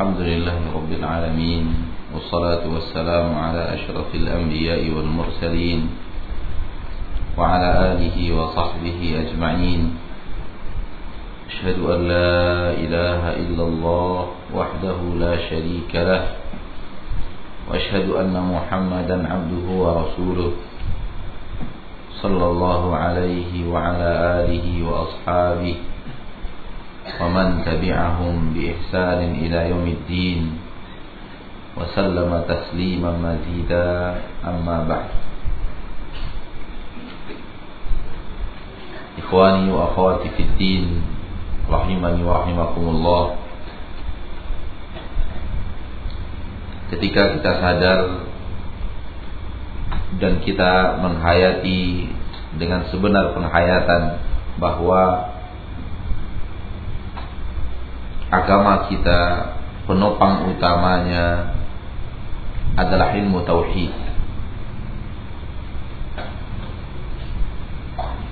الحمد لله رب العالمين والصلاة والسلام على أشرف الأنبياء والمرسلين وعلى آله وصحبه أجمعين. أشهد أن لا إله إلا الله وحده لا شريك له وأشهد أن محمدا عبده ورسوله صلى الله عليه وعلى آله وأصحابه ومن تبعهم بإحسان إلى يوم الدين وسلم تسليما مزيدا أما بعد إخواني وأخواتي في الدين رحمني ورحمكم الله ketika kita sadar dan kita menghayati dengan sebenar penghayatan bahwa agama kita penopang utamanya adalah ilmu tauhid.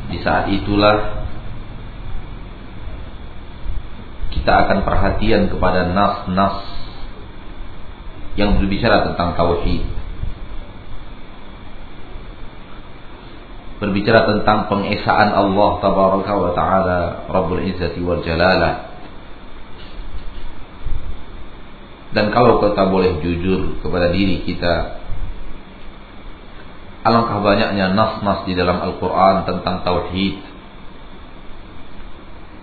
Di saat itulah kita akan perhatian kepada nas-nas yang berbicara tentang tauhid. Berbicara tentang pengesaan Allah tabaraka wa taala Rabbul Izzati wal Jalalah. Dan kalau kita boleh jujur kepada diri kita Alangkah banyaknya nas-nas di dalam Al-Quran tentang Tauhid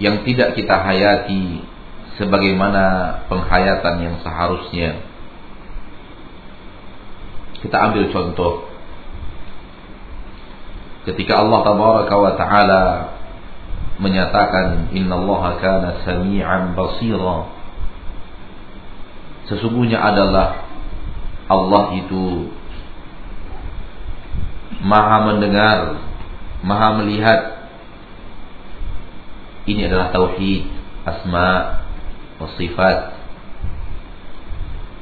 Yang tidak kita hayati Sebagaimana penghayatan yang seharusnya. Kita ambil contoh. Ketika Allah tabaraka wa taala menyatakan innallaha kana sami'an basira sesungguhnya adalah Allah itu maha mendengar maha melihat. Ini adalah tauhid asma wa sifat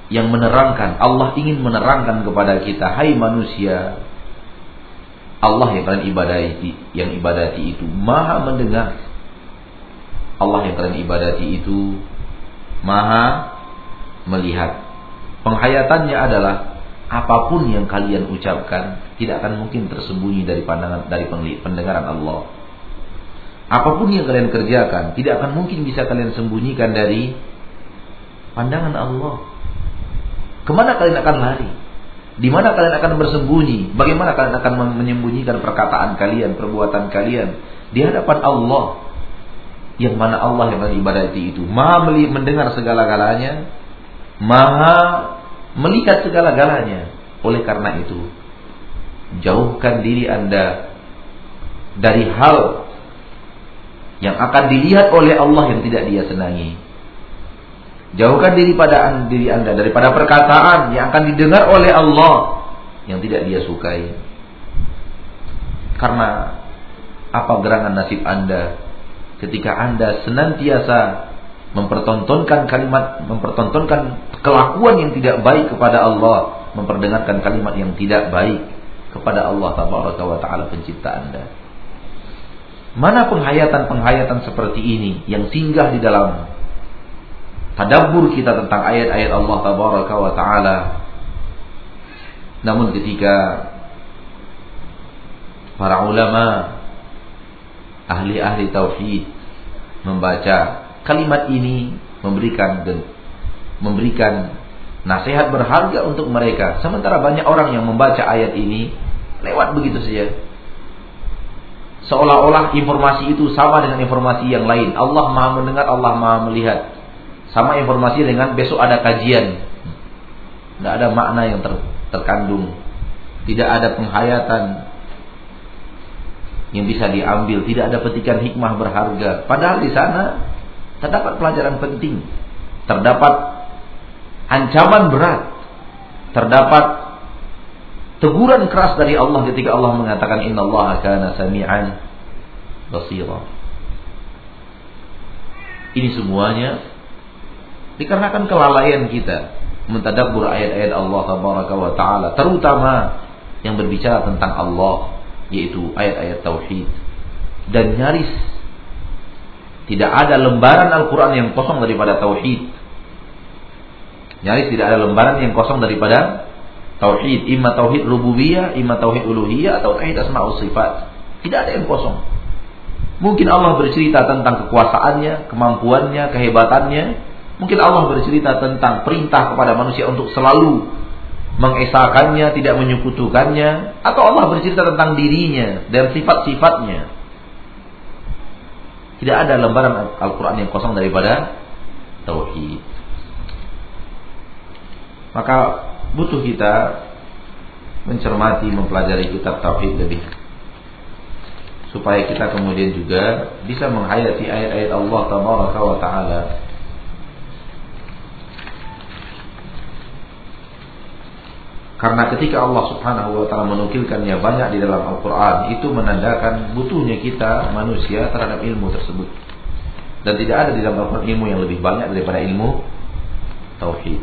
yang menerangkan Allah ingin menerangkan kepada kita hai manusia Allah yang kalian ibadati yang ibadati itu maha mendengar. Allah yang kalian ibadati itu maha melihat penghayatannya adalah apa pun yang kalian ucapkan tidak akan mungkin tersembunyi dari pandangan dari pendengaran Allah apa pun yang kalian kerjakan tidak akan mungkin bisa kalian sembunyikan dari pandangan Allah Ke mana kalian akan lari? Di mana kalian akan bersembunyi? Bagaimana kalian akan menyembunyikan perkataan kalian, perbuatan kalian di hadapan Allah? Yang mana Allah yang ibadati itu Maha mendengar segala-galanya, Maha melihat segala-galanya. Oleh karena itu, jauhkan diri Anda dari hal yang akan dilihat oleh Allah yang tidak Dia senangi. Jauhkan diri pada diri Anda daripada perkataan yang akan didengar oleh Allah yang tidak dia sukai. Karena apa gerangan nasib Anda ketika Anda senantiasa mempertontonkan kalimat, mempertontonkan kelakuan yang tidak baik kepada Allah, memperdengarkan kalimat yang tidak baik kepada Allah Taala wa taala pencipta Anda. Mana penghayatan-penghayatan seperti ini yang singgah di dalam tadabbur kita tentang ayat-ayat Allah tabaraka taala. Namun ketika para ulama ahli-ahli tauhid membaca kalimat ini memberikan memberikan nasihat berharga untuk mereka. Sementara banyak orang yang membaca ayat ini lewat begitu saja. Seolah-olah informasi itu sama dengan informasi yang lain. Allah Maha mendengar, Allah Maha melihat. Sama informasi dengan besok ada kajian. Tidak ada makna yang ter, terkandung. Tidak ada penghayatan yang bisa diambil. Tidak ada petikan hikmah berharga. Padahal di sana terdapat pelajaran penting. Terdapat ancaman berat. Terdapat teguran keras dari Allah ketika Allah mengatakan Inna Allah kana sami'an basira. Ini semuanya Dikarenakan kelalaian kita mentadabbur ayat-ayat Allah wa taala, terutama yang berbicara tentang Allah, yaitu ayat-ayat tauhid. Dan nyaris tidak ada lembaran Al-Qur'an yang kosong daripada tauhid. Nyaris tidak ada lembaran yang kosong daripada tauhid, imma tauhid rububiyah, imma tauhid uluhiyah atau tauhid asma wa sifat. Tidak ada yang kosong. Mungkin Allah bercerita tentang kekuasaannya, kemampuannya, kehebatannya. Mungkin Allah bercerita tentang perintah kepada manusia untuk selalu mengesakannya, tidak menyekutukannya, atau Allah bercerita tentang dirinya dan sifat-sifatnya. Tidak ada lembaran Al-Quran yang kosong daripada tauhid. Maka butuh kita mencermati, mempelajari kitab tauhid lebih supaya kita kemudian juga bisa menghayati ayat-ayat Allah tabaraka wa taala Karena ketika Allah Subhanahu wa taala menukilkannya banyak di dalam Al-Qur'an, itu menandakan butuhnya kita manusia terhadap ilmu tersebut. Dan tidak ada di dalam Al-Qur'an ilmu yang lebih banyak daripada ilmu tauhid.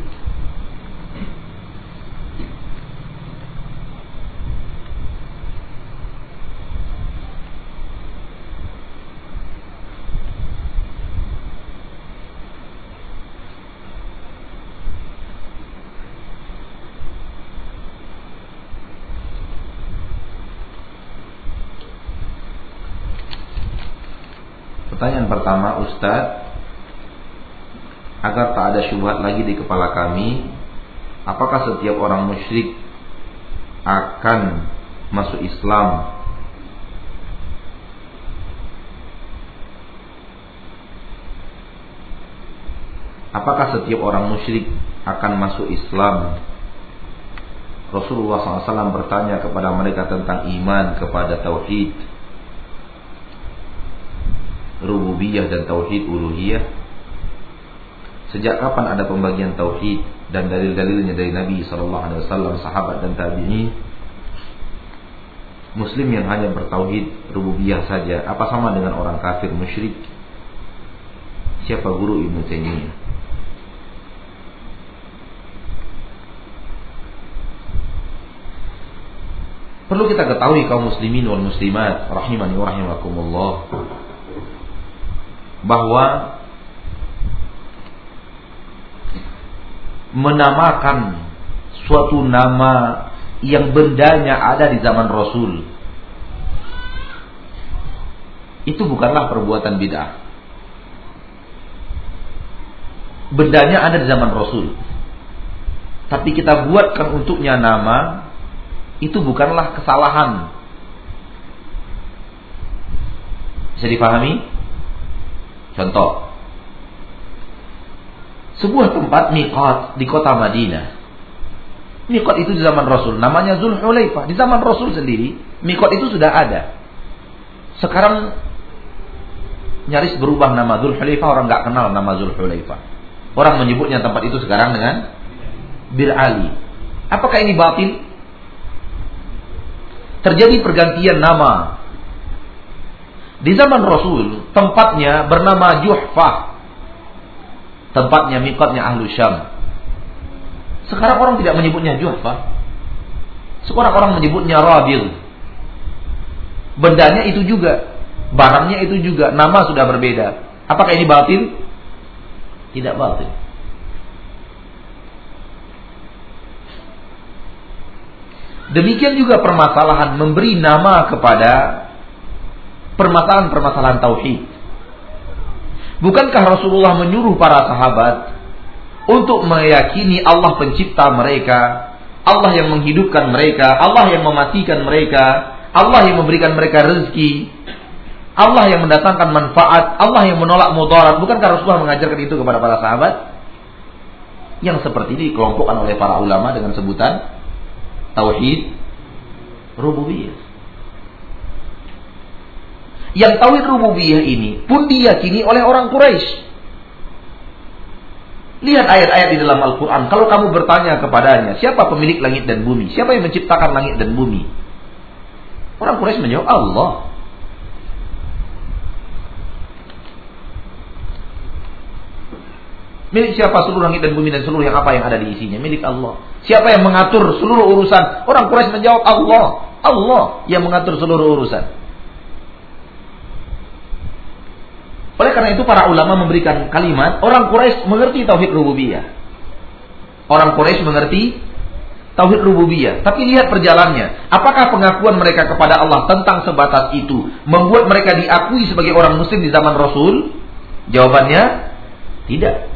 Pertanyaan pertama Ustadz Agar tak ada syubhat lagi di kepala kami Apakah setiap orang musyrik Akan masuk Islam Apakah setiap orang musyrik akan masuk Islam? Rasulullah SAW bertanya kepada mereka tentang iman kepada tauhid rububiyah dan tauhid uluhiyah? Sejak kapan ada pembagian tauhid dan dalil-dalilnya dari Nabi sallallahu alaihi wasallam, sahabat dan tabi'in? Muslim yang hanya bertauhid rububiyah saja, apa sama dengan orang kafir musyrik? Siapa guru Ibnu Taimiyah? Perlu kita ketahui kaum muslimin wal muslimat rahimani wa rahimakumullah bahwa menamakan suatu nama yang bendanya ada di zaman Rasul itu bukanlah perbuatan bid'ah. Bendanya ada di zaman Rasul. Tapi kita buatkan untuknya nama itu bukanlah kesalahan. Bisa dipahami? Contoh. Sebuah tempat miqat di kota Madinah. Miqat itu di zaman Rasul. Namanya Zulhulaifah. Di zaman Rasul sendiri, miqat itu sudah ada. Sekarang nyaris berubah nama Zulhulaifah. Orang nggak kenal nama Zulhulaifah. Orang menyebutnya tempat itu sekarang dengan Bir Ali. Apakah ini batil? Terjadi pergantian nama di zaman Rasul, tempatnya bernama Juhfah. Tempatnya mikotnya Ahlu Syam. Sekarang orang tidak menyebutnya Juhfah. Sekarang orang menyebutnya Rabil. Bendanya itu juga. Barangnya itu juga. Nama sudah berbeda. Apakah ini batil? Tidak batil. Demikian juga permasalahan memberi nama kepada permasalahan-permasalahan tauhid. Bukankah Rasulullah menyuruh para sahabat untuk meyakini Allah pencipta mereka, Allah yang menghidupkan mereka, Allah yang mematikan mereka, Allah yang memberikan mereka rezeki, Allah yang mendatangkan manfaat, Allah yang menolak mudarat. Bukankah Rasulullah mengajarkan itu kepada para sahabat? Yang seperti ini dikelompokkan oleh para ulama dengan sebutan tauhid rububiyah. Yang tauhid rububiyah ini pun diyakini oleh orang Quraisy. Lihat ayat-ayat di dalam Al-Quran. Kalau kamu bertanya kepadanya, siapa pemilik langit dan bumi? Siapa yang menciptakan langit dan bumi? Orang Quraisy menjawab, Allah. Milik siapa seluruh langit dan bumi dan seluruh yang apa yang ada di isinya? Milik Allah. Siapa yang mengatur seluruh urusan? Orang Quraisy menjawab Allah. Allah yang mengatur seluruh urusan. Oleh karena itu para ulama memberikan kalimat orang Quraisy mengerti tauhid rububiyah. orang Quraisy mengerti tauhid rububiyah. Tapi lihat perjalannya. Apakah pengakuan mereka kepada Allah tentang sebatas itu membuat mereka diakui sebagai orang muslim di zaman Rasul? Jawabannya tidak.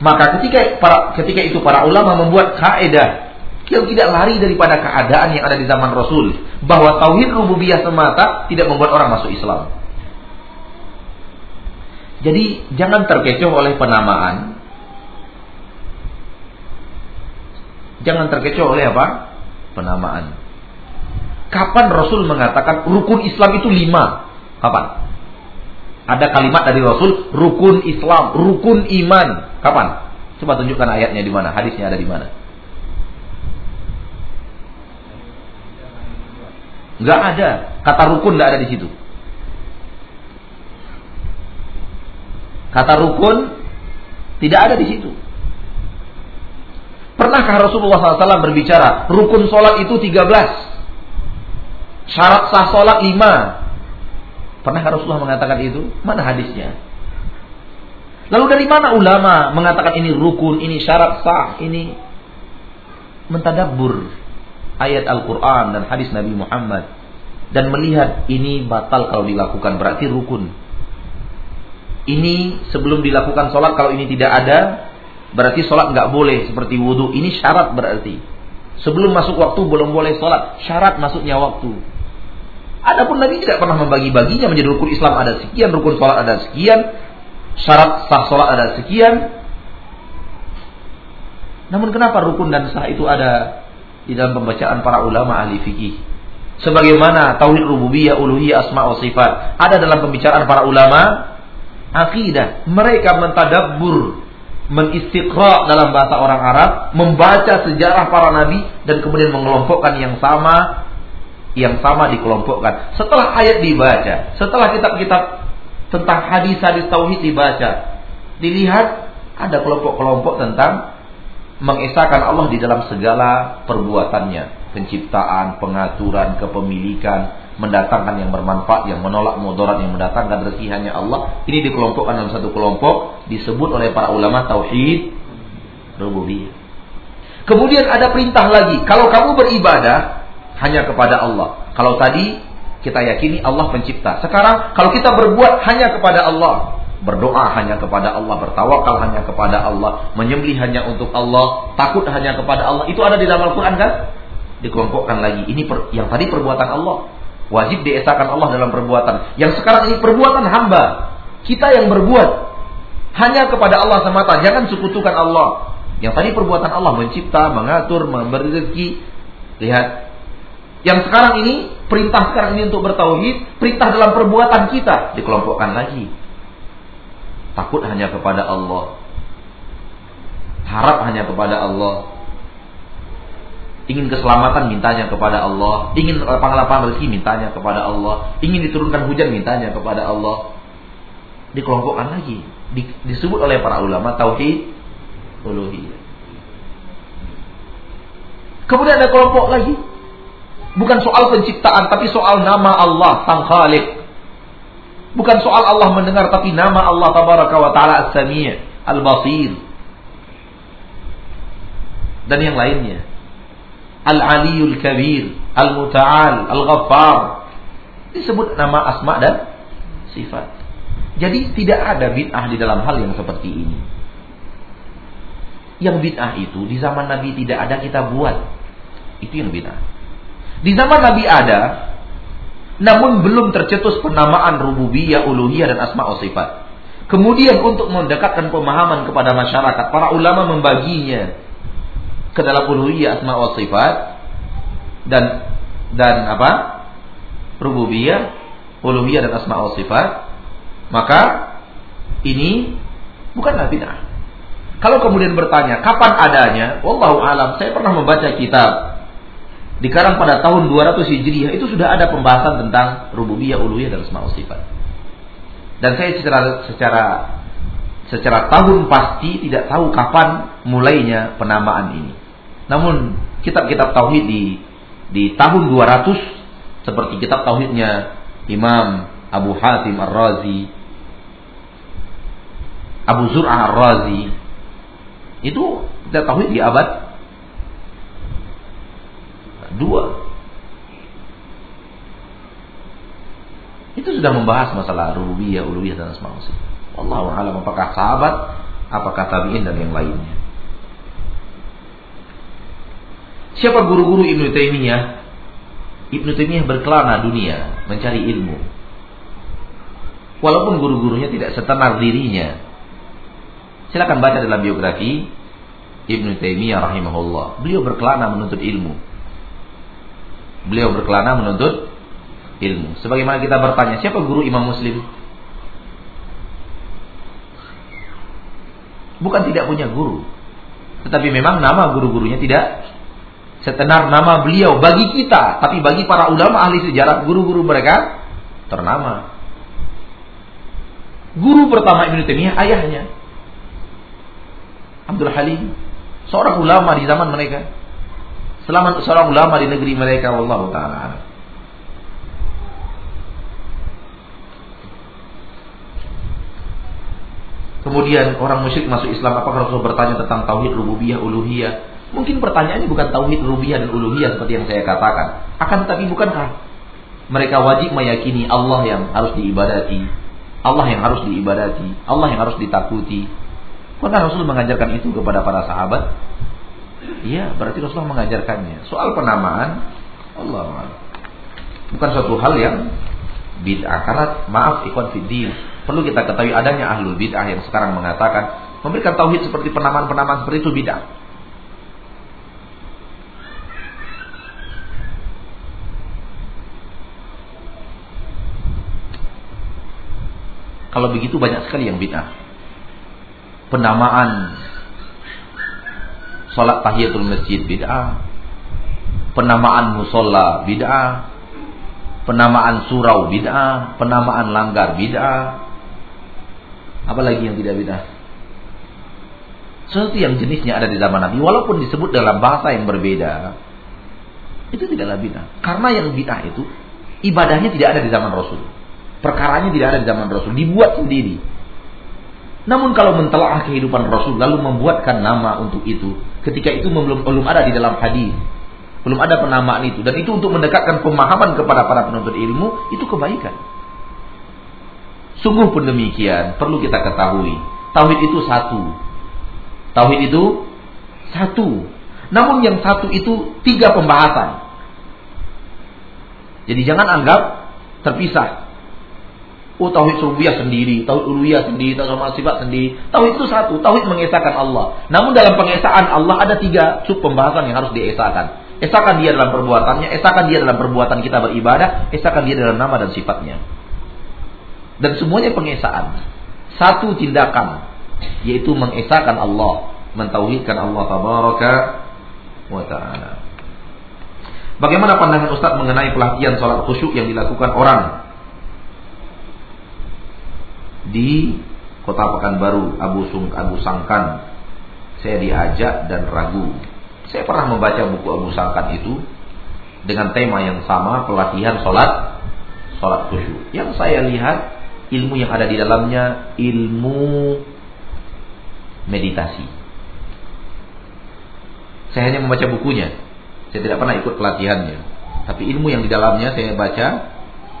Maka ketika para ketika itu para ulama membuat kaidah yang tidak lari daripada keadaan yang ada di zaman Rasul bahwa tauhid rububiyah semata tidak membuat orang masuk Islam. Jadi jangan terkecoh oleh penamaan Jangan terkecoh oleh apa? Penamaan. Kapan Rasul mengatakan rukun Islam itu lima? Kapan? Ada kalimat dari Rasul, rukun Islam, rukun iman. Kapan? Coba tunjukkan ayatnya di mana, hadisnya ada di mana. Enggak ada. Kata rukun enggak ada di situ. Kata rukun tidak ada di situ. Pernahkah Rasulullah SAW berbicara rukun sholat itu 13 syarat sah sholat 5 Pernahkah Rasulullah mengatakan itu? Mana hadisnya? Lalu dari mana ulama mengatakan ini rukun, ini syarat sah, ini mentadabur ayat Al-Quran dan hadis Nabi Muhammad dan melihat ini batal kalau dilakukan berarti rukun. Ini sebelum dilakukan sholat kalau ini tidak ada Berarti sholat nggak boleh seperti wudhu. Ini syarat berarti. Sebelum masuk waktu belum boleh sholat. Syarat masuknya waktu. Adapun Nabi tidak pernah membagi-baginya menjadi rukun Islam ada sekian, rukun sholat ada sekian, syarat sah sholat ada sekian. Namun kenapa rukun dan sah itu ada di dalam pembacaan para ulama ahli fikih? Sebagaimana tauhid rububiyah, uluhiyah, asma wa sifat ada dalam pembicaraan para ulama akidah. Mereka mentadabbur menistiqra dalam bahasa orang Arab, membaca sejarah para nabi dan kemudian mengelompokkan yang sama yang sama dikelompokkan. Setelah ayat dibaca, setelah kitab-kitab tentang hadis-hadis tauhid dibaca, dilihat ada kelompok-kelompok tentang mengesahkan Allah di dalam segala perbuatannya, penciptaan, pengaturan, kepemilikan, mendatangkan yang bermanfaat, yang menolak mudarat, yang mendatangkan rezeki hanya Allah. Ini dikelompokkan dalam satu kelompok disebut oleh para ulama tauhid rububiyah. Kemudian ada perintah lagi, kalau kamu beribadah hanya kepada Allah. Kalau tadi kita yakini Allah pencipta. Sekarang kalau kita berbuat hanya kepada Allah, berdoa hanya kepada Allah, bertawakal hanya kepada Allah, menyembelih hanya untuk Allah, takut hanya kepada Allah. Itu ada di dalam Al-Qur'an kan? Dikelompokkan lagi. Ini per, yang tadi perbuatan Allah. Wajib diesakan Allah dalam perbuatan. Yang sekarang ini perbuatan hamba. Kita yang berbuat hanya kepada Allah semata. Jangan sekutukan Allah. Yang tadi perbuatan Allah mencipta, mengatur, memberi rezeki. Lihat. Yang sekarang ini perintah sekarang ini untuk bertauhid, perintah dalam perbuatan kita dikelompokkan lagi. Takut hanya kepada Allah. Harap hanya kepada Allah ingin keselamatan mintanya kepada Allah, ingin lapangan rezeki mintanya kepada Allah, ingin diturunkan hujan mintanya kepada Allah. Dikelompokkan lagi, di, disebut oleh para ulama tauhid uluhiyah. Kemudian ada kelompok lagi, bukan soal penciptaan tapi soal nama Allah Sang Khalik. Bukan soal Allah mendengar tapi nama Allah tabaraka wa taala As-Sami' Al-Basir. Dan yang lainnya. Al-Aliyul Kabir, Al-Muta'al, Al-Ghaffar. Disebut nama asma dan sifat. Jadi tidak ada bid'ah di dalam hal yang seperti ini. Yang bid'ah itu di zaman Nabi tidak ada kita buat. Itu yang bid'ah. Di zaman Nabi ada, namun belum tercetus penamaan rububiyah, uluhiyah dan asma sifat. Kemudian untuk mendekatkan pemahaman kepada masyarakat, para ulama membaginya ke dalam uluhiyah asma wa sifat dan dan apa? rububiyah, uluhiyah dan asma wa sifat, maka ini bukanlah bid'ah. Kalau kemudian bertanya kapan adanya, wallahu alam, saya pernah membaca kitab dikarang pada tahun 200 Hijriah itu sudah ada pembahasan tentang rububiyah, uluhiyah dan asma wa sifat. Dan saya secara secara secara tahun pasti tidak tahu kapan mulainya penamaan ini. Namun kitab-kitab tauhid di di tahun 200 seperti kitab tauhidnya Imam Abu Hatim Ar-Razi, Abu Zur'ah Ar-Razi, Itu kita tauhid di abad dua. Itu sudah membahas masalah rububiyah, uluhiyah dan asma Allah alam apakah sahabat, apakah tabi'in dan yang lainnya. Siapa guru-guru Ibnu Taimiyah? Ibnu Taimiyah berkelana dunia mencari ilmu. Walaupun guru-gurunya tidak setenar dirinya. Silakan baca dalam biografi Ibnu Taimiyah rahimahullah. Beliau berkelana menuntut ilmu. Beliau berkelana menuntut ilmu. Sebagaimana kita bertanya, siapa guru Imam Muslim? Bukan tidak punya guru. Tetapi memang nama guru-gurunya tidak setenar nama beliau bagi kita, tapi bagi para ulama ahli sejarah guru-guru mereka ternama. Guru pertama Ibnu Taimiyah ayahnya Abdul Halim, seorang ulama di zaman mereka. Selama seorang ulama di negeri mereka wallahu taala. Kemudian orang musyrik masuk Islam apakah Rasul bertanya tentang tauhid rububiyah uluhiyah? Mungkin pertanyaannya bukan tauhid rububiyah dan uluhiyah seperti yang saya katakan. Akan tetapi bukankah mereka wajib meyakini Allah yang harus diibadati, Allah yang harus diibadati, Allah yang harus ditakuti. Maka Rasul mengajarkan itu kepada para sahabat? Iya, berarti Rasulullah mengajarkannya. Soal penamaan, Allah bukan suatu hal yang bid'ah. Karena maaf ikhwan fiddin, perlu kita ketahui adanya ahlul bid'ah yang sekarang mengatakan memberikan tauhid seperti penamaan-penamaan seperti itu bid'ah. Kalau begitu banyak sekali yang bid'ah. Penamaan salat tahiyatul masjid bid'ah. Penamaan musola bid'ah. Penamaan surau bid'ah, penamaan langgar bid'ah. Apalagi yang tidak bid'ah? Sesuatu yang jenisnya ada di zaman Nabi walaupun disebut dalam bahasa yang berbeda. Itu tidaklah bid'ah. Karena yang bid'ah itu ibadahnya tidak ada di zaman Rasul. Perkaranya tidak ada di zaman Rasul, dibuat sendiri. Namun kalau mentelaah kehidupan Rasul lalu membuatkan nama untuk itu, ketika itu belum belum ada di dalam hadis, belum ada penamaan itu dan itu untuk mendekatkan pemahaman kepada para penuntut ilmu itu kebaikan. Sungguh pun demikian, perlu kita ketahui, tauhid itu satu. Tauhid itu satu. Namun yang satu itu tiga pembahasan. Jadi jangan anggap terpisah. Oh tauhid rububiyah sendiri, tauhid uluhiyah sendiri, tauhid sifat sendiri. Tauhid itu satu, tauhid mengesahkan Allah. Namun dalam pengesaan Allah ada tiga sub pembahasan yang harus diesahkan. Esahkan dia dalam perbuatannya, esahkan dia dalam perbuatan kita beribadah, esahkan dia dalam nama dan sifatnya. Dan semuanya pengesaan. Satu tindakan yaitu mengesahkan Allah, mentauhidkan Allah tabaraka wa taala. Bagaimana pandangan Ustaz mengenai pelatihan sholat khusyuk yang dilakukan orang di Kota Pekanbaru Abu Sung Abu Sangkan. Saya diajak dan ragu. Saya pernah membaca buku Abu Sangkan itu dengan tema yang sama pelatihan sholat sholat khusyuk. Yang saya lihat ilmu yang ada di dalamnya ilmu meditasi. Saya hanya membaca bukunya. Saya tidak pernah ikut pelatihannya. Tapi ilmu yang di dalamnya saya baca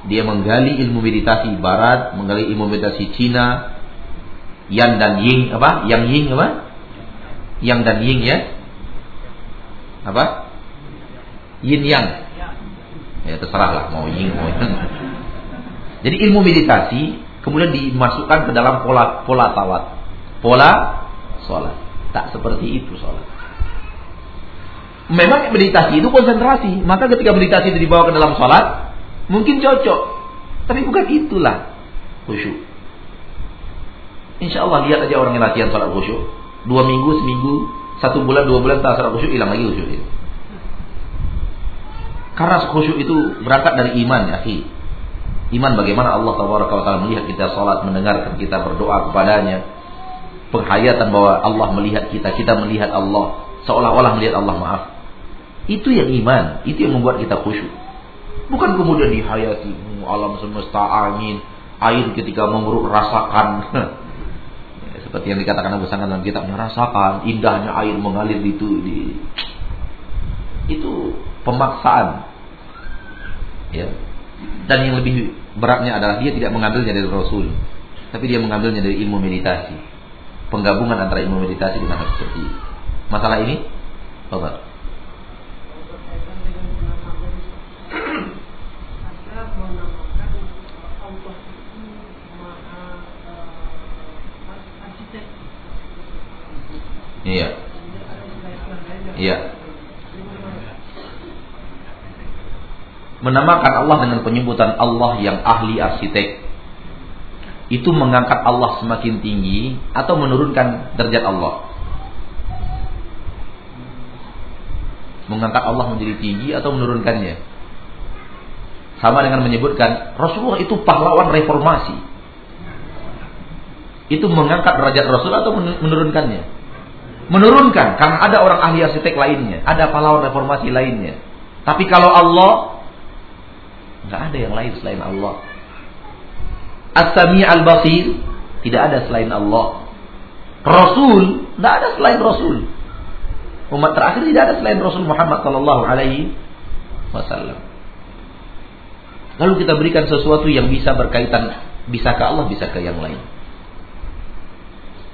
dia menggali ilmu meditasi barat, menggali ilmu meditasi Cina, Yang dan Ying apa? Yang Ying apa? Yang dan Ying ya. Apa? Yin Yang. Ya terserah lah mau Ying mau Yang. Jadi ilmu meditasi kemudian dimasukkan ke dalam pola pola tawat. Pola sholat. Tak seperti itu sholat. Memang meditasi itu konsentrasi. Maka ketika meditasi itu dibawa ke dalam sholat, Mungkin cocok, tapi bukan itulah khusyuk. Insya Allah lihat aja orang yang latihan sholat khusyuk. Dua minggu, seminggu, satu bulan, dua bulan tak sholat khusyuk hilang lagi khusyuk itu. Karena khusyuk itu berangkat dari iman ya. Iman bagaimana Allah Taala melihat kita sholat, mendengarkan kita berdoa kepadanya. Penghayatan bahwa Allah melihat kita, kita melihat Allah, seolah-olah melihat Allah maaf. Itu yang iman, itu yang membuat kita khusyuk. Bukan kemudian dihayati alam semesta angin, air ketika mengeruk rasakan. Seperti yang dikatakan Abu Sangkan dalam kitab merasakan indahnya air mengalir itu di itu pemaksaan. Ya. Dan yang lebih beratnya adalah dia tidak mengambilnya dari Rasul, tapi dia mengambilnya dari ilmu meditasi. Penggabungan antara ilmu meditasi dengan seperti. Masalah ini, Bapak. Iya. Iya. Menamakan Allah dengan penyebutan Allah yang ahli arsitek itu mengangkat Allah semakin tinggi atau menurunkan derajat Allah? Mengangkat Allah menjadi tinggi atau menurunkannya? Sama dengan menyebutkan Rasulullah itu pahlawan reformasi. Itu mengangkat derajat Rasul atau menurunkannya? Menurunkan karena ada orang ahli arsitek lainnya, ada pahlawan reformasi lainnya. Tapi kalau Allah nggak ada yang lain selain Allah. As-Sami al-Basir tidak ada selain Allah. Rasul tidak ada selain Rasul. Umat terakhir tidak ada selain Rasul Muhammad Sallallahu Alaihi Wasallam. Lalu kita berikan sesuatu yang bisa berkaitan bisa ke Allah, bisa ke yang lain.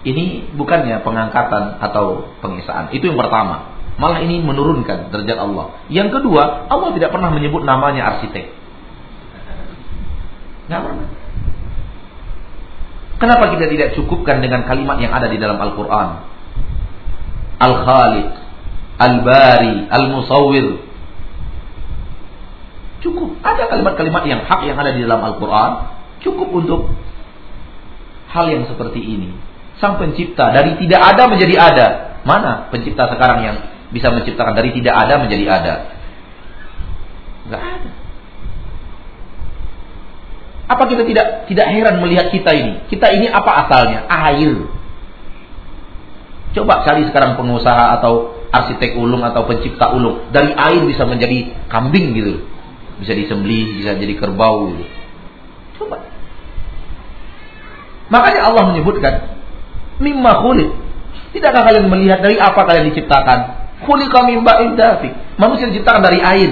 Ini bukannya pengangkatan atau pengisaan. Itu yang pertama. Malah ini menurunkan derajat Allah. Yang kedua, Allah tidak pernah menyebut namanya arsitek. Nggak pernah. Kenapa kita tidak cukupkan dengan kalimat yang ada di dalam Al-Quran? Al-Khaliq, Al-Bari, Al-Musawwir. Cukup. Ada kalimat-kalimat yang hak yang ada di dalam Al-Quran. Cukup untuk hal yang seperti ini. Sang pencipta dari tidak ada menjadi ada. Mana pencipta sekarang yang bisa menciptakan dari tidak ada menjadi ada? Enggak ada. Apa kita tidak tidak heran melihat kita ini? Kita ini apa asalnya? Air. Coba cari sekarang pengusaha atau arsitek ulung atau pencipta ulung dari air bisa menjadi kambing gitu. Bisa disembelih, bisa jadi kerbau gitu. Coba. Makanya Allah menyebutkan mimma khuliq. Tidakkah kalian melihat dari apa kalian diciptakan? Khuliqa min ba'in Manusia diciptakan dari air.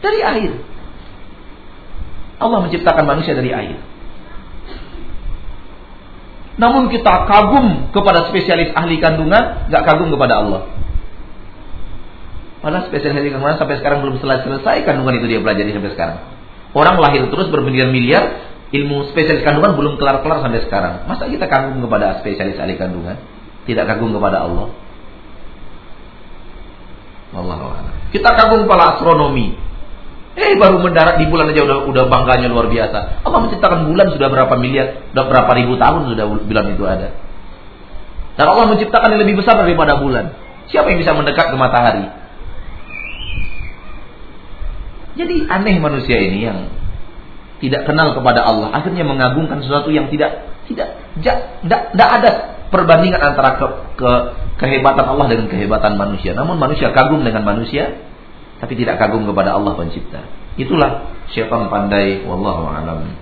Dari air. Allah menciptakan manusia dari air. Namun kita kagum kepada spesialis ahli kandungan, gak kagum kepada Allah. Padahal spesialis ahli kandungan sampai sekarang belum selesai kandungan itu dia pelajari sampai sekarang. Orang lahir terus bermiliar-miliar, ilmu spesialis kandungan belum kelar-kelar sampai sekarang. Masa kita kagum kepada spesialis ahli kandungan? Tidak kagum kepada Allah? Allah Kita kagum kepada astronomi. Eh baru mendarat di bulan aja udah udah bangganya luar biasa. Allah menciptakan bulan sudah berapa miliar, sudah berapa ribu tahun sudah bulan itu ada. Dan Allah menciptakan yang lebih besar daripada bulan. Siapa yang bisa mendekat ke matahari? Jadi aneh manusia ini yang tidak kenal kepada Allah, akhirnya mengagungkan sesuatu yang tidak tidak tidak ada perbandingan antara ke, ke kehebatan Allah dengan kehebatan manusia. Namun manusia kagum dengan manusia, tapi tidak kagum kepada Allah pencipta. Itulah syaitan pandai, wallahu a'lam.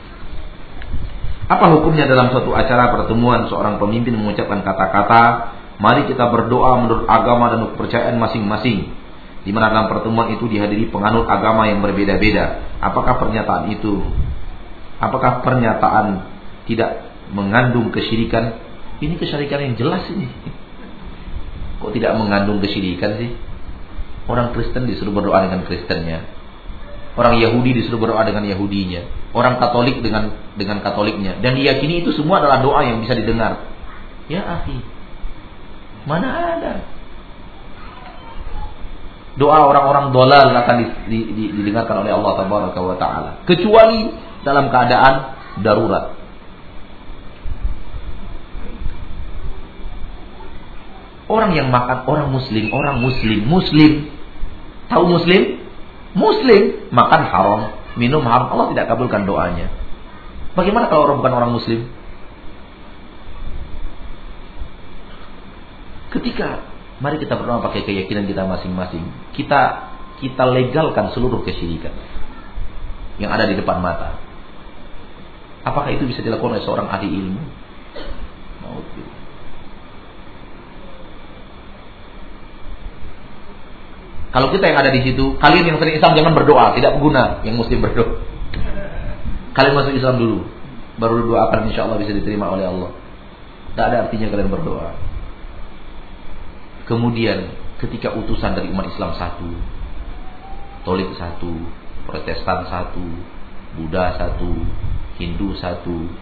Apa hukumnya dalam suatu acara pertemuan seorang pemimpin mengucapkan kata-kata, mari kita berdoa menurut agama dan kepercayaan masing-masing. Di mana dalam pertemuan itu dihadiri penganut agama yang berbeda-beda. Apakah pernyataan itu apakah pernyataan tidak mengandung kesyirikan? Ini kesyirikan yang jelas ini. Kok tidak mengandung kesyirikan sih? Orang Kristen disuruh berdoa dengan Kristennya. Orang Yahudi disuruh berdoa dengan Yahudinya. Orang Katolik dengan dengan Katoliknya. Dan diyakini itu semua adalah doa yang bisa didengar. Ya akhi. Mana ada? Doa orang-orang dolal akan di, di, di, didengarkan oleh Allah Taala. Kecuali dalam keadaan darurat. Orang yang makan orang muslim, orang muslim, muslim. Tahu muslim? Muslim makan haram, minum haram, Allah tidak kabulkan doanya. Bagaimana kalau orang bukan orang muslim? Ketika Mari kita berdoa pakai keyakinan kita masing-masing. Kita kita legalkan seluruh kesyirikan yang ada di depan mata. Apakah itu bisa dilakukan oleh seorang ahli ilmu? Mau Kalau kita yang ada di situ, kalian yang sering Islam jangan berdoa, tidak berguna. Yang muslim berdoa. Kalian masuk Islam dulu, baru doakan insya Allah bisa diterima oleh Allah. Tidak ada artinya kalian berdoa. Kemudian ketika utusan dari umat Islam satu, Katolik satu, Protestan satu, Buddha satu, Hindu satu.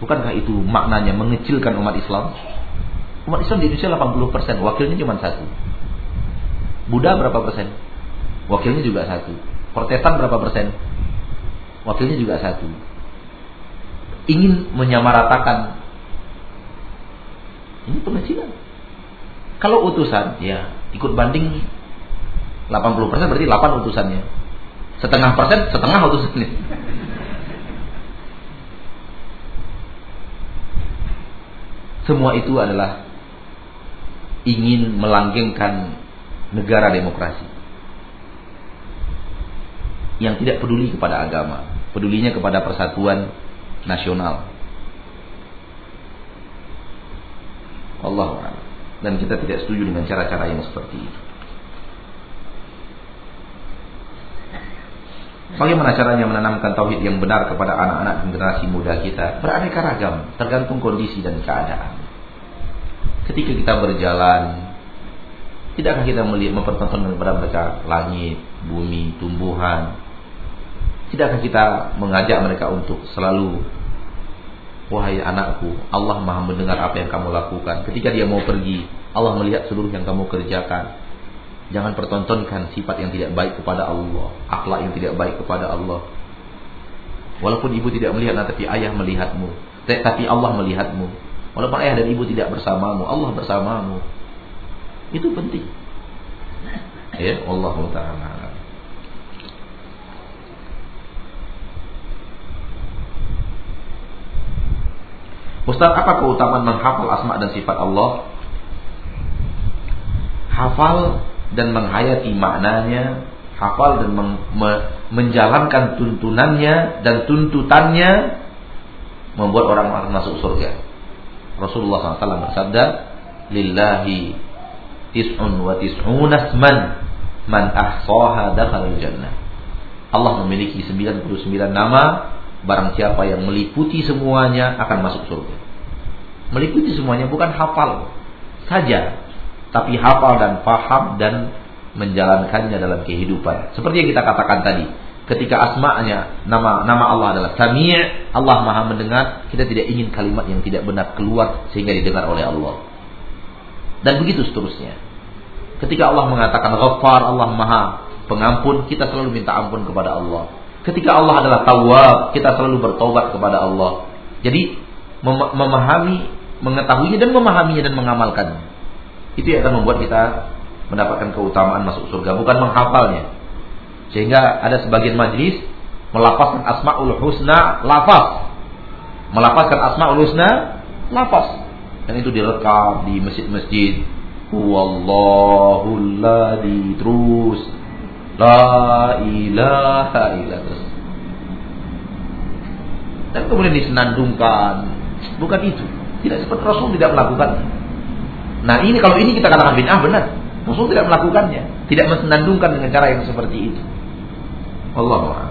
Bukankah itu maknanya mengecilkan umat Islam? Umat Islam di Indonesia 80%, wakilnya cuma satu. Buddha berapa persen? Wakilnya juga satu. Protestan berapa persen? Wakilnya juga satu. Ingin menyamaratakan ini pengecilan. Kalau utusan, ya ikut banding 80 persen berarti 8 utusannya. Setengah persen, setengah utusannya. Semua itu adalah ingin melanggengkan negara demokrasi. Yang tidak peduli kepada agama, pedulinya kepada persatuan nasional. Allah dan kita tidak setuju dengan cara-cara yang seperti itu. Bagaimana caranya menanamkan tauhid yang benar kepada anak-anak generasi muda kita? Beraneka ragam, tergantung kondisi dan keadaan. Ketika kita berjalan, tidakkah kita melihat mempertontonkan kepada mereka langit, bumi, tumbuhan? Tidakkah kita mengajak mereka untuk selalu Wahai anakku, Allah maha mendengar apa yang kamu lakukan. Ketika dia mau pergi, Allah melihat seluruh yang kamu kerjakan. Jangan pertontonkan sifat yang tidak baik kepada Allah, akhlak yang tidak baik kepada Allah. Walaupun ibu tidak melihat, tapi ayah melihatmu. Tapi Allah melihatmu. Walaupun ayah dan ibu tidak bersamamu, Allah bersamamu. Itu penting. Ya, Allah Taala. Ustaz, apa keutamaan menghafal asma dan sifat Allah? Hafal dan menghayati maknanya, hafal dan me menjalankan tuntunannya dan tuntutannya membuat orang masuk surga. Rasulullah SAW bersabda, "Lillahi tis'un wa tis'una asman man ahsaha dakhala jannah." Allah memiliki 99 nama, barang siapa yang meliputi semuanya akan masuk surga. Meliputi semuanya bukan hafal saja, tapi hafal dan paham dan menjalankannya dalam kehidupan. Seperti yang kita katakan tadi, ketika asma'nya nama nama Allah adalah Sami' Allah Maha mendengar, kita tidak ingin kalimat yang tidak benar keluar sehingga didengar oleh Allah. Dan begitu seterusnya. Ketika Allah mengatakan Ghaffar, Allah Maha pengampun, kita selalu minta ampun kepada Allah. Ketika Allah adalah Tawwab, kita selalu bertobat kepada Allah. Jadi memahami, mengetahuinya dan memahaminya dan mengamalkannya. Itu yang akan membuat kita mendapatkan keutamaan masuk surga, bukan menghafalnya. Sehingga ada sebagian majlis melafazkan asmaul husna lafaz. Melafazkan asmaul husna lafaz. Dan itu direkam di masjid-masjid. Huwallahul ladzi terus la ilaha illallah. Dan kemudian disenandungkan. Bukan itu. Tidak seperti Rasul tidak melakukannya. Nah ini kalau ini kita katakan bid'ah benar. Rasul tidak melakukannya, tidak menandungkan dengan cara yang seperti itu. Allah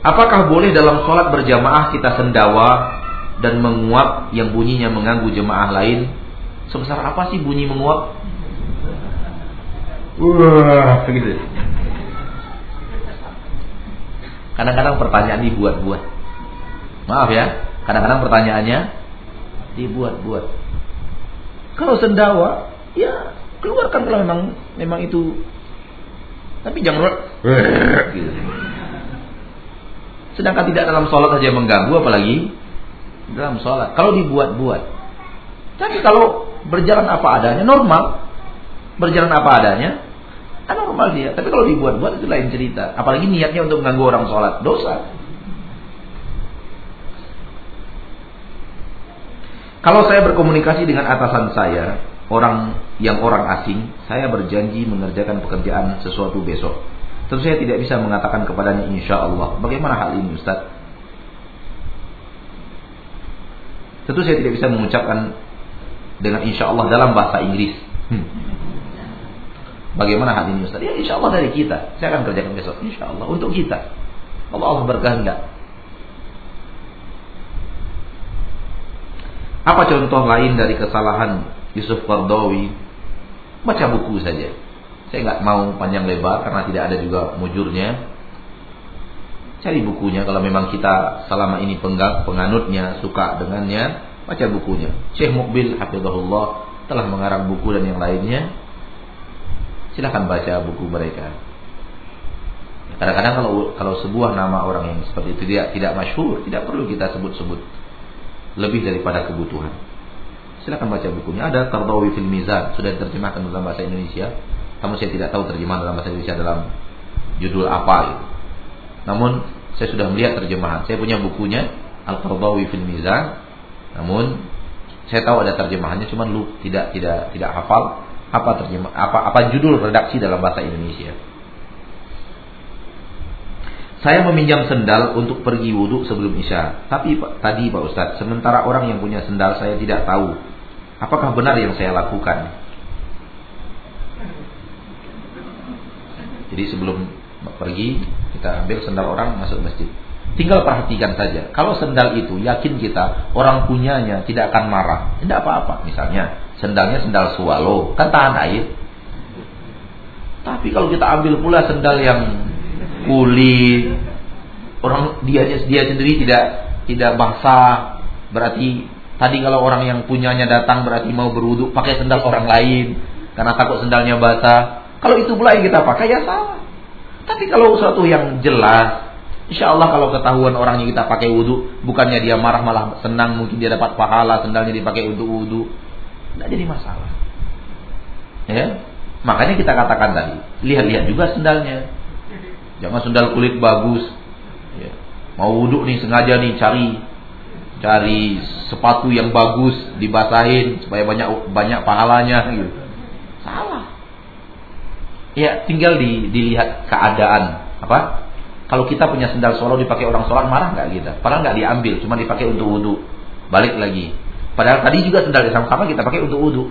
Apakah boleh dalam sholat berjamaah kita sendawa dan menguap yang bunyinya mengganggu jemaah lain? Sebesar apa sih bunyi menguap? Wah, gitu. Kadang-kadang pertanyaan dibuat-buat. Maaf ya, kadang-kadang pertanyaannya dibuat-buat. Kalau sendawa, ya keluarkan kalau memang memang itu. Tapi jangan gitu. Sedangkan tidak dalam sholat saja mengganggu, apalagi dalam sholat. Kalau dibuat-buat. Tapi kalau berjalan apa adanya, normal. Berjalan apa adanya, Kan normal dia. Tapi kalau dibuat-buat itu lain cerita. Apalagi niatnya untuk mengganggu orang sholat. Dosa. Kalau saya berkomunikasi dengan atasan saya, orang yang orang asing, saya berjanji mengerjakan pekerjaan sesuatu besok. Tentu saya tidak bisa mengatakan kepadanya insya Allah. Bagaimana hal ini Ustaz? Tentu saya tidak bisa mengucapkan dengan insya Allah dalam bahasa Inggris. Hmm. Bagaimana hal ini Ustaz? Ya insya Allah dari kita. Saya akan kerjakan besok. Insya Allah untuk kita. Allah Allah berkehendak. Apa contoh lain dari kesalahan Yusuf Qardawi? Baca buku saja. Saya nggak mau panjang lebar karena tidak ada juga mujurnya. Cari bukunya kalau memang kita selama ini penganutnya, suka dengannya, baca bukunya. Syekh Mukbil Hafizahullah telah mengarang buku dan yang lainnya. Silahkan baca buku mereka. Kadang-kadang kalau kalau sebuah nama orang yang seperti itu tidak tidak masyhur, tidak perlu kita sebut-sebut lebih daripada kebutuhan. Silakan baca bukunya. Ada Qardawi fil Mizan sudah diterjemahkan dalam bahasa Indonesia. Namun saya tidak tahu terjemahan dalam bahasa Indonesia dalam judul apa itu. Namun saya sudah melihat terjemahan. Saya punya bukunya Al-Qardawi fil Mizan. Namun saya tahu ada terjemahannya cuman lu tidak tidak tidak hafal apa terjemah apa apa judul redaksi dalam bahasa Indonesia. Saya meminjam sendal untuk pergi wudhu sebelum isya. Tapi tadi Pak Ustadz, sementara orang yang punya sendal saya tidak tahu. Apakah benar yang saya lakukan? Jadi sebelum pergi, kita ambil sendal orang masuk masjid. Tinggal perhatikan saja. Kalau sendal itu yakin kita orang punyanya tidak akan marah. Tidak apa-apa. Misalnya sendalnya sendal swallow, kan tahan air. Tapi kalau kita ambil pula sendal yang kulit, orang dia dia sendiri tidak tidak basah, berarti tadi kalau orang yang punyanya datang berarti mau berwudhu pakai sendal orang lain karena takut sendalnya basah. Kalau itu pula yang kita pakai ya salah. Tapi kalau sesuatu yang jelas, insya Allah kalau ketahuan orang yang kita pakai wudhu, bukannya dia marah malah senang, mungkin dia dapat pahala sendalnya dipakai untuk wudhu, tidak jadi masalah. Ya, makanya kita katakan tadi, lihat-lihat juga sendalnya. Jangan sendal kulit bagus. Ya. Mau wudhu nih sengaja nih cari cari sepatu yang bagus dibasahin supaya banyak banyak pahalanya gitu. Ya tinggal di, dilihat keadaan apa. Kalau kita punya sendal solo dipakai orang sholat marah nggak kita? Padahal nggak diambil, cuma dipakai untuk wudhu. Balik lagi. Padahal tadi juga sendal yang sama-sama kita pakai untuk wudhu.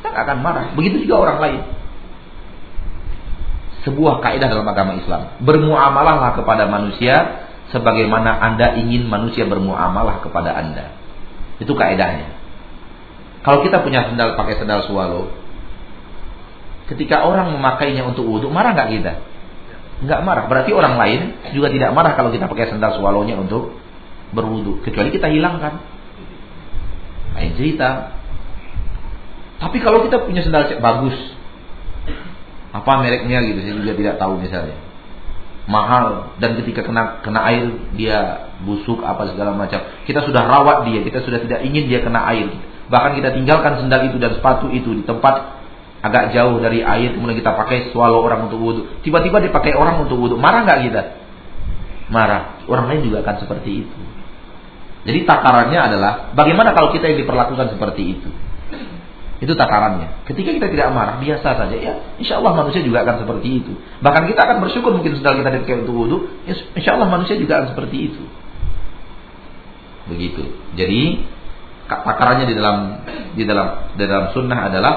Kita nggak akan marah. Begitu juga orang lain. Sebuah kaidah dalam agama Islam. Bermuamalahlah kepada manusia sebagaimana Anda ingin manusia bermuamalah kepada Anda. Itu kaidahnya. Kalau kita punya sendal pakai sendal swallow, Ketika orang memakainya untuk wudhu, marah nggak kita? Nggak marah. Berarti orang lain juga tidak marah kalau kita pakai sendal swallow untuk berwudhu. Kecuali kita hilangkan. Lain cerita. Tapi kalau kita punya sendal bagus, apa mereknya gitu, saya juga tidak tahu misalnya. Mahal dan ketika kena kena air dia busuk apa segala macam. Kita sudah rawat dia, kita sudah tidak ingin dia kena air. Bahkan kita tinggalkan sendal itu dan sepatu itu di tempat agak jauh dari air kemudian kita pakai swallow orang untuk wudhu. Tiba-tiba dipakai orang untuk wudhu. Marah nggak kita? Marah. Orang lain juga akan seperti itu. Jadi takarannya adalah bagaimana kalau kita yang diperlakukan seperti itu? Itu takarannya ketika kita tidak marah biasa saja ya insya Allah manusia juga akan seperti itu. Bahkan kita akan bersyukur mungkin sedang kita dipakai untuk wudhu ya, insya Allah manusia juga akan seperti itu. Begitu. Jadi takarannya di dalam di dalam di dalam sunnah adalah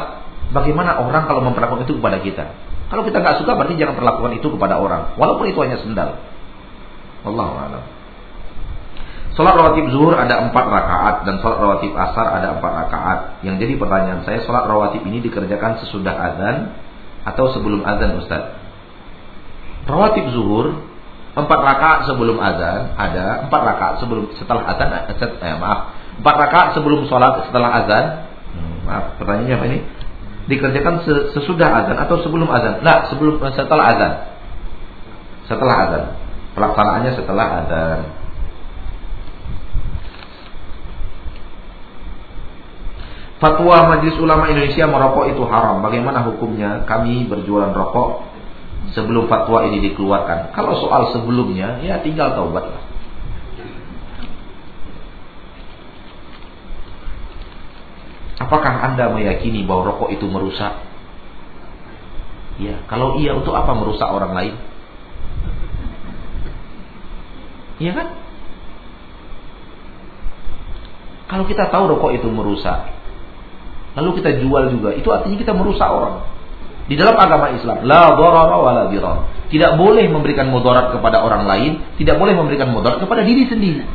Bagaimana orang kalau memperlakukan itu kepada kita? Kalau kita nggak suka berarti jangan perlakukan itu kepada orang, walaupun itu hanya sendal. Allahu a'lam. Salat rawatib zuhur ada empat rakaat dan salat rawatib asar ada empat rakaat. Yang jadi pertanyaan saya, salat rawatib ini dikerjakan sesudah azan atau sebelum azan Ustaz? Rawatib zuhur empat rakaat sebelum azan ada empat rakaat sebelum setelah azan eh, maaf empat rakaat sebelum sholat setelah azan hmm, maaf pertanyaannya apa ini dikerjakan sesudah azan atau sebelum azan? Nah, sebelum setelah azan. Setelah azan. Pelaksanaannya setelah azan. Fatwa Majelis Ulama Indonesia merokok itu haram. Bagaimana hukumnya? Kami berjualan rokok sebelum fatwa ini dikeluarkan. Kalau soal sebelumnya, ya tinggal taubatlah. Apakah Anda meyakini bahwa rokok itu merusak? Ya, kalau iya untuk apa merusak orang lain? Iya kan? Kalau kita tahu rokok itu merusak, lalu kita jual juga, itu artinya kita merusak orang. Di dalam agama Islam, la wa la. Tidak boleh memberikan mudarat kepada orang lain, tidak boleh memberikan mudarat kepada diri sendiri.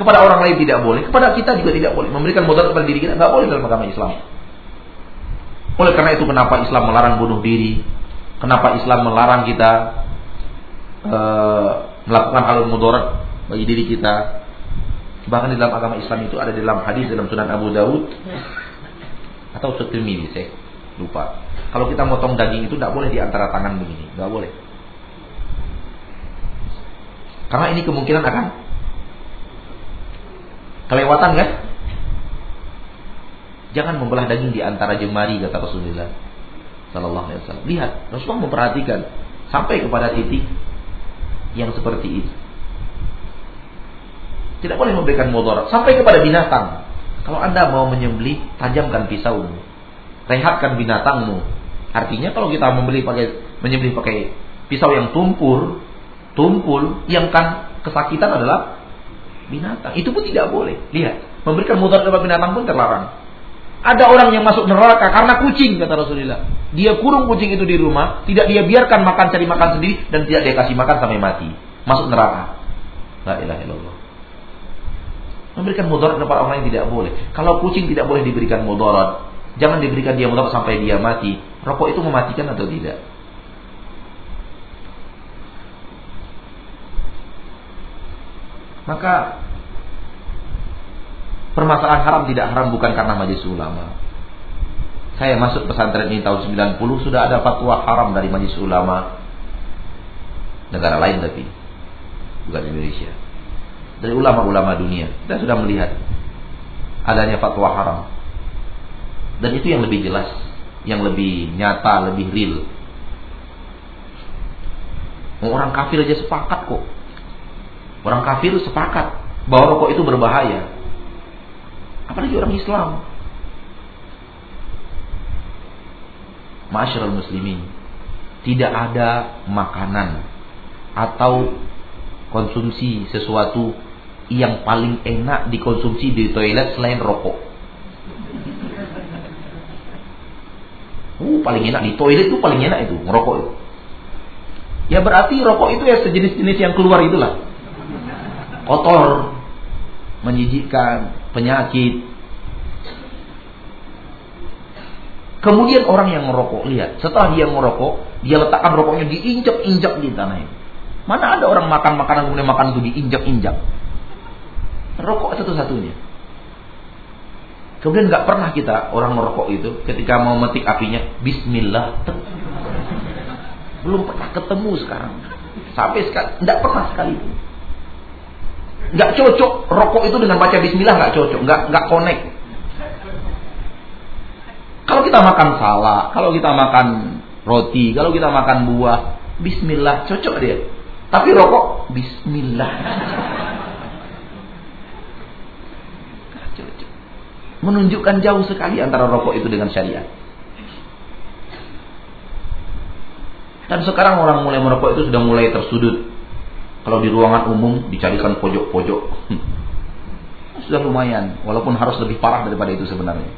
Kepada orang lain tidak boleh, kepada kita juga tidak boleh. Memberikan mudarat kepada diri kita nggak boleh dalam agama Islam. Oleh karena itu kenapa Islam melarang bunuh diri? Kenapa Islam melarang kita uh, melakukan hal mudarat bagi diri kita? Bahkan di dalam agama Islam itu ada di dalam hadis dalam Sunan Abu Daud atau Tirmidzi saya lupa. Kalau kita motong daging itu tidak boleh di antara tangan begini, tidak boleh. Karena ini kemungkinan akan kelewatan kan? Jangan membelah daging di antara jemari kata Rasulullah Sallallahu Alaihi Wasallam. Lihat Rasulullah memperhatikan sampai kepada titik yang seperti itu. Tidak boleh memberikan mudarat sampai kepada binatang. Kalau anda mau menyembelih, tajamkan pisaumu, rehatkan binatangmu. Artinya kalau kita membeli pakai menyembelih pakai pisau yang tumpul, tumpul, yang kan kesakitan adalah binatang. Itu pun tidak boleh. Lihat, memberikan mudarat kepada binatang pun terlarang. Ada orang yang masuk neraka karena kucing kata Rasulullah. Dia kurung kucing itu di rumah, tidak dia biarkan makan cari makan sendiri dan tidak dia kasih makan sampai mati. Masuk neraka. La ilaha illallah. Memberikan mudarat kepada orang lain tidak boleh. Kalau kucing tidak boleh diberikan mudarat, jangan diberikan dia mudarat sampai dia mati. Rokok itu mematikan atau tidak? Maka Permasalahan haram tidak haram bukan karena majelis ulama. Saya masuk pesantren ini tahun 90 sudah ada fatwa haram dari majelis ulama negara lain tapi bukan Indonesia. Dari ulama-ulama dunia kita sudah melihat adanya fatwa haram. Dan itu yang lebih jelas, yang lebih nyata, lebih real. Orang kafir aja sepakat kok. Orang kafir sepakat bahwa rokok itu berbahaya. Apalagi orang Islam. Masyarakat muslimin. Tidak ada makanan atau konsumsi sesuatu yang paling enak dikonsumsi di toilet selain rokok. Uh, paling enak di toilet itu paling enak itu, ngerokok itu. Ya berarti rokok itu ya sejenis-jenis yang keluar itulah. Kotor, menjijikkan, penyakit. Kemudian orang yang merokok, lihat, setelah dia merokok, dia letakkan rokoknya diinjak-injak di tanah ini. Mana ada orang makan makanan kemudian makan itu diinjak-injak. Rokok satu-satunya. Kemudian nggak pernah kita orang merokok itu ketika mau metik apinya Bismillah. Belum pernah ketemu sekarang. Sampai sekarang nggak pernah sekali. Nggak cocok rokok itu dengan baca bismillah nggak cocok, nggak nggak connect. Kalau kita makan salak, kalau kita makan roti, kalau kita makan buah, bismillah cocok dia. Tapi rokok bismillah. Menunjukkan jauh sekali antara rokok itu dengan syariat. Dan sekarang orang mulai merokok itu sudah mulai tersudut. Kalau di ruangan umum dicarikan pojok-pojok. Sudah lumayan, walaupun harus lebih parah daripada itu sebenarnya.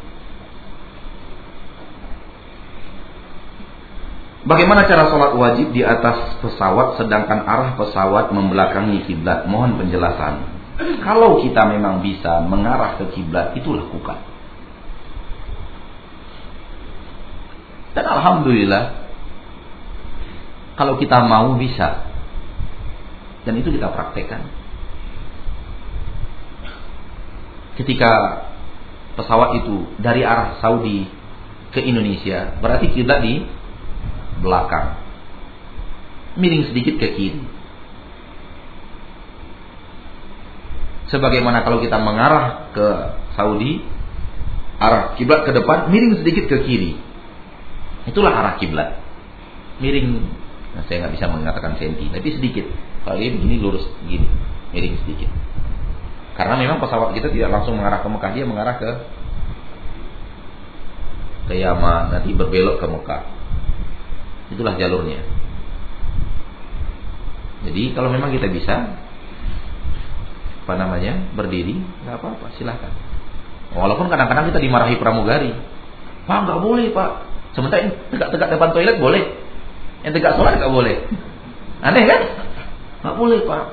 Bagaimana cara sholat wajib di atas pesawat sedangkan arah pesawat membelakangi kiblat? Mohon penjelasan. Kalau kita memang bisa mengarah ke kiblat, itu lakukan. Dan alhamdulillah kalau kita mau bisa dan itu kita praktekkan. Ketika pesawat itu dari arah Saudi ke Indonesia, berarti kita di belakang. Miring sedikit ke kiri. Sebagaimana kalau kita mengarah ke Saudi, arah kiblat ke depan, miring sedikit ke kiri. Itulah arah kiblat. Miring, nah saya nggak bisa mengatakan senti, tapi sedikit. Kalau ini lurus begini, miring sedikit. Karena memang pesawat kita tidak langsung mengarah ke Mekah, dia mengarah ke ke Yaman, nanti berbelok ke Mekah. Itulah jalurnya. Jadi kalau memang kita bisa apa namanya berdiri nggak apa-apa silahkan walaupun kadang-kadang kita dimarahi pramugari pak nggak boleh pak sementara yang tegak-tegak depan toilet boleh yang tegak sholat nggak boleh aneh kan nggak boleh pak.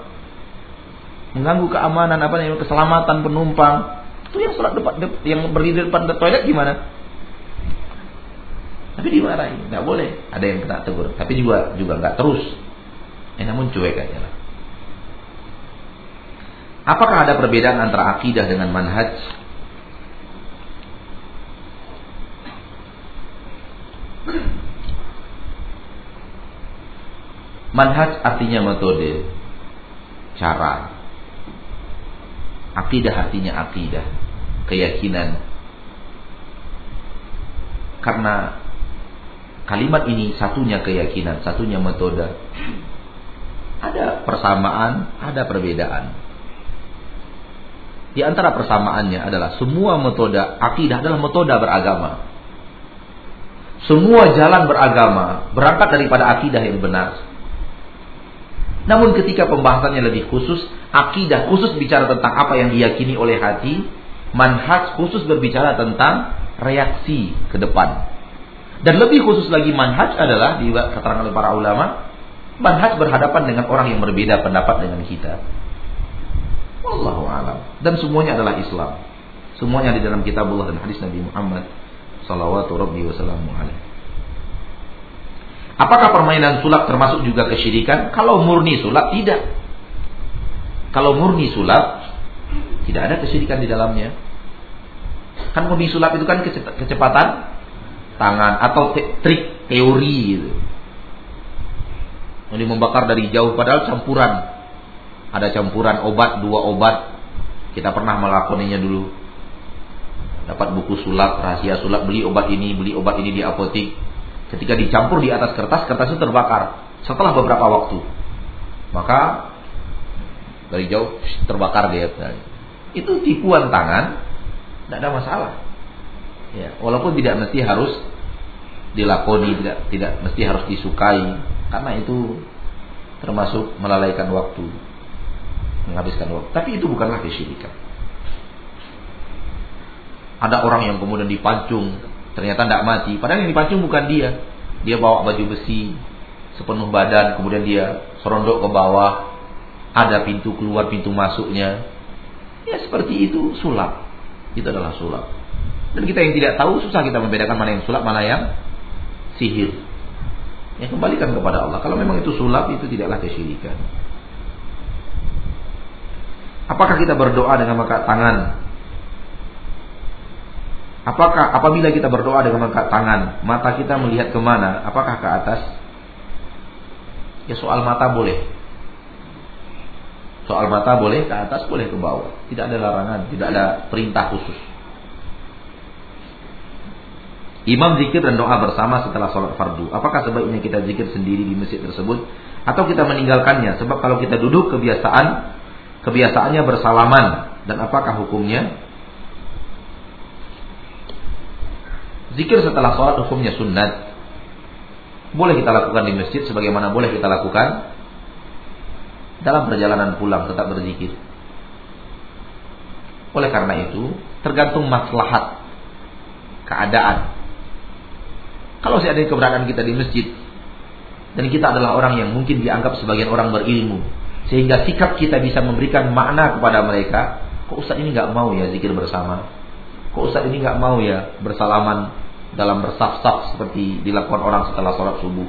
Mengganggu keamanan apa namanya keselamatan penumpang. Itu yang sholat depan yang berdiri depan toilet gimana? Tapi dimarahi nggak boleh. Ada yang kena tegur. Tapi juga juga nggak terus. Eh, namun cuek aja lah. Apakah ada perbedaan antara akidah dengan manhaj? Manhaj artinya metode, cara. Akidah artinya akidah, keyakinan. Karena kalimat ini satunya keyakinan, satunya metode. Ada persamaan, ada perbedaan. Di antara persamaannya adalah semua metode akidah adalah metode beragama. Semua jalan beragama berangkat daripada akidah yang benar. Namun ketika pembahasannya lebih khusus, akidah khusus bicara tentang apa yang diyakini oleh hati, manhaj khusus berbicara tentang reaksi ke depan. Dan lebih khusus lagi manhaj adalah di keterangan oleh para ulama, manhaj berhadapan dengan orang yang berbeda pendapat dengan kita. Wallahu alam. Dan semuanya adalah Islam. Semuanya di dalam kitabullah dan hadis Nabi Muhammad sallallahu rabbi wasallam Apakah permainan sulap termasuk juga kesyirikan? Kalau murni sulap tidak. Kalau murni sulap tidak ada kesyirikan di dalamnya. Kan murni sulap itu kan kecepatan tangan atau te trik teori gitu. Ini membakar dari jauh padahal campuran ada campuran obat dua obat kita pernah melakoninya dulu dapat buku sulap rahasia sulap beli obat ini beli obat ini di apotik ketika dicampur di atas kertas kertas itu terbakar setelah beberapa waktu maka dari jauh terbakar dia itu tipuan tangan tidak ada masalah ya walaupun tidak mesti harus dilakoni tidak tidak mesti harus disukai karena itu termasuk melalaikan waktu menghabiskan waktu. Tapi itu bukanlah kesyirikan. Ada orang yang kemudian dipancung, ternyata tidak mati. Padahal yang dipancung bukan dia. Dia bawa baju besi sepenuh badan, kemudian dia serondok ke bawah. Ada pintu keluar, pintu masuknya. Ya seperti itu sulap. Itu adalah sulap. Dan kita yang tidak tahu susah kita membedakan mana yang sulap, mana yang sihir. Ya kembalikan kepada Allah. Kalau memang itu sulap itu tidaklah kesyirikan. Apakah kita berdoa dengan mengangkat tangan? Apakah apabila kita berdoa dengan mengangkat tangan, mata kita melihat ke mana? Apakah ke atas? Ya soal mata boleh. Soal mata boleh ke atas, boleh ke bawah. Tidak ada larangan, tidak ada perintah khusus. Imam zikir dan doa bersama setelah sholat fardu. Apakah sebaiknya kita zikir sendiri di masjid tersebut atau kita meninggalkannya? Sebab kalau kita duduk kebiasaan kebiasaannya bersalaman dan apakah hukumnya? Zikir setelah sholat hukumnya sunat. Boleh kita lakukan di masjid sebagaimana boleh kita lakukan dalam perjalanan pulang tetap berzikir. Oleh karena itu, tergantung maslahat keadaan. Kalau seandainya keberadaan kita di masjid dan kita adalah orang yang mungkin dianggap sebagian orang berilmu, sehingga sikap kita bisa memberikan makna kepada mereka. Kok Ustaz ini nggak mau ya zikir bersama? Kok Ustaz ini nggak mau ya bersalaman dalam bersaf-saf seperti dilakukan orang setelah sholat subuh?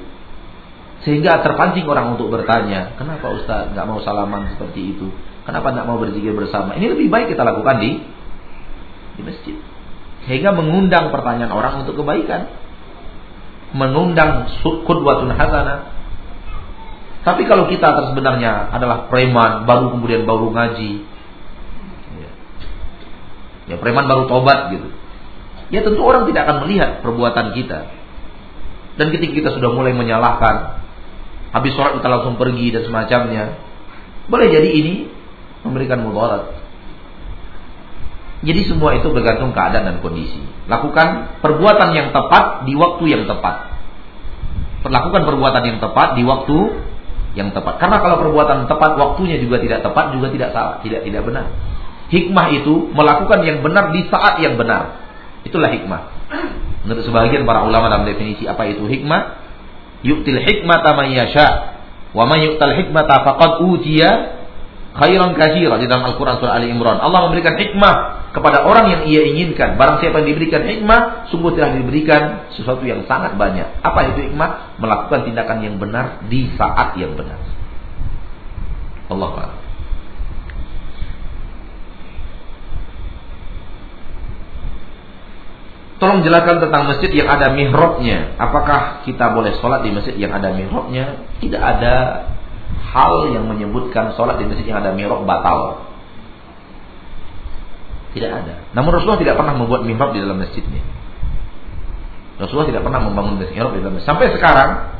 Sehingga terpancing orang untuk bertanya, kenapa Ustaz nggak mau salaman seperti itu? Kenapa nggak mau berzikir bersama? Ini lebih baik kita lakukan di di masjid. Sehingga mengundang pertanyaan orang untuk kebaikan. Mengundang kudwatun hasanah tapi kalau kita sebenarnya adalah preman, baru kemudian baru ngaji, ya, ya preman baru tobat gitu. Ya tentu orang tidak akan melihat perbuatan kita. Dan ketika kita sudah mulai menyalahkan, habis sholat kita langsung pergi dan semacamnya, boleh jadi ini memberikan mudarat. Jadi semua itu bergantung keadaan dan kondisi. Lakukan perbuatan yang tepat di waktu yang tepat. Perlakukan perbuatan yang tepat di waktu yang tepat. Karena kalau perbuatan tepat waktunya juga tidak tepat juga tidak salah, tidak tidak benar. Hikmah itu melakukan yang benar di saat yang benar. Itulah hikmah. Menurut sebagian para ulama dalam definisi apa itu hikmah, yu'til hikmata man yasha wa man yu'tal hikmata faqad utiya khairan katsira di dalam Al-Qur'an surah Ali Imran. Allah memberikan hikmah kepada orang yang ia inginkan. Barang siapa yang diberikan hikmah, sungguh telah diberikan sesuatu yang sangat banyak. Apa itu hikmah? Melakukan tindakan yang benar di saat yang benar. Allah Akbar. Tolong jelaskan tentang masjid yang ada mihrabnya. Apakah kita boleh sholat di masjid yang ada mihrabnya? Tidak ada hal yang menyebutkan sholat di masjid yang ada mihrab batal. Tidak ada. Namun Rasulullah tidak pernah membuat mihrab di dalam masjidnya. Rasulullah tidak pernah membangun mihrab di dalam masjid. Sampai sekarang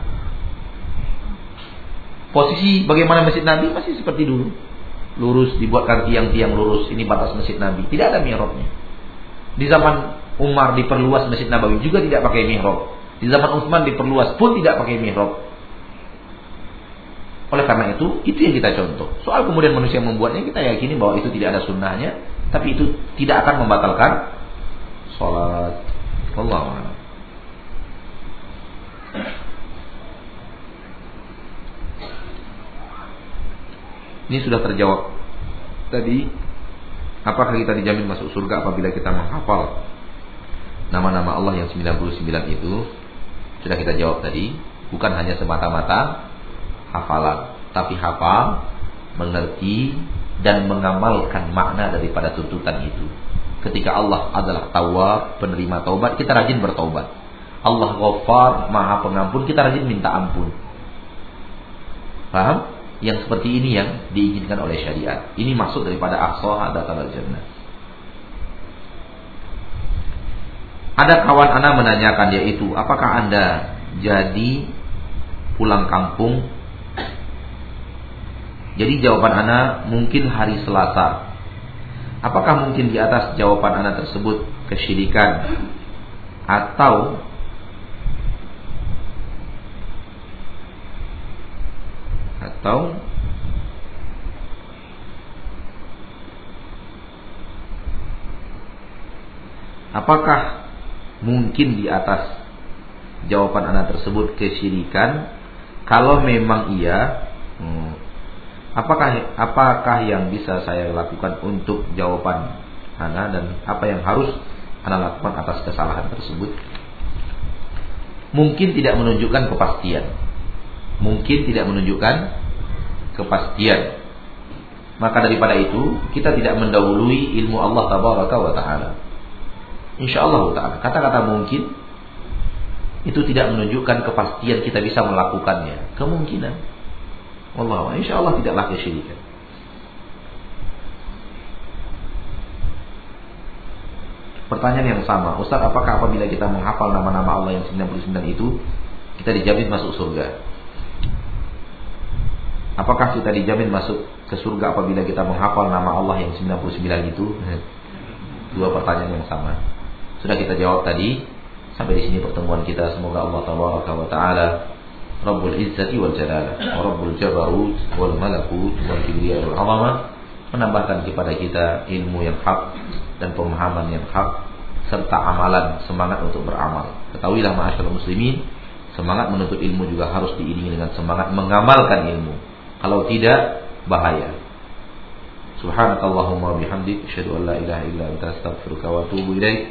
posisi bagaimana masjid Nabi masih seperti dulu. Lurus dibuatkan tiang-tiang lurus. Ini batas masjid Nabi. Tidak ada mihrabnya. Di zaman Umar diperluas Masjid Nabawi juga tidak pakai mihrab. Di zaman Utsman diperluas pun tidak pakai mihrab. Oleh karena itu, itu yang kita contoh. Soal kemudian manusia membuatnya, kita yakini bahwa itu tidak ada sunnahnya, tapi itu tidak akan membatalkan sholat. Allah Ini sudah terjawab. Tadi, apakah kita dijamin masuk surga apabila kita menghafal nama-nama Allah yang 99 itu sudah kita jawab tadi, bukan hanya semata-mata hafalan, tapi hafal, mengerti dan mengamalkan makna daripada tuntutan itu. Ketika Allah adalah tawab, penerima taubat, kita rajin bertaubat. Allah ghafar, maha pengampun, kita rajin minta ampun. Paham? Yang seperti ini yang diinginkan oleh syariat. Ini maksud daripada aqsaha datal jannah. Ada kawan Anda menanyakan yaitu apakah Anda jadi pulang kampung? Jadi jawaban Anda mungkin hari Selasa. Apakah mungkin di atas jawaban Anda tersebut kesyirikan atau atau apakah mungkin di atas jawaban anak tersebut kesyirikan. Kalau memang iya hmm, apakah apakah yang bisa saya lakukan untuk jawaban anak dan apa yang harus anak lakukan atas kesalahan tersebut? Mungkin tidak menunjukkan kepastian. Mungkin tidak menunjukkan kepastian. Maka daripada itu kita tidak mendahului ilmu Allah tabaraka wa taala Insya Allah Taala. Kata-kata mungkin itu tidak menunjukkan kepastian kita bisa melakukannya. Kemungkinan. Allah, insya Allah tidaklah kesyirikan. Pertanyaan yang sama, Ustaz, apakah apabila kita menghafal nama-nama Allah yang 99 itu, kita dijamin masuk surga? Apakah kita dijamin masuk ke surga apabila kita menghafal nama Allah yang 99 itu? Dua pertanyaan yang sama. Sudah kita jawab tadi. Sampai di sini pertemuan kita. Semoga Allah tabaraka wa taala Rabbul Izzati wal Jalal wa Rabbul Jabarut wal Malakut wal Kibriya wal menambahkan kepada kita ilmu yang hak dan pemahaman yang hak serta amalan semangat untuk beramal. Ketahuilah ma'asyiral muslimin, semangat menuntut ilmu juga harus diiringi dengan semangat mengamalkan ilmu. Kalau tidak bahaya. Subhanakallahumma bihamdik asyhadu an la ilaha illa anta astaghfiruka wa atubu ilaik.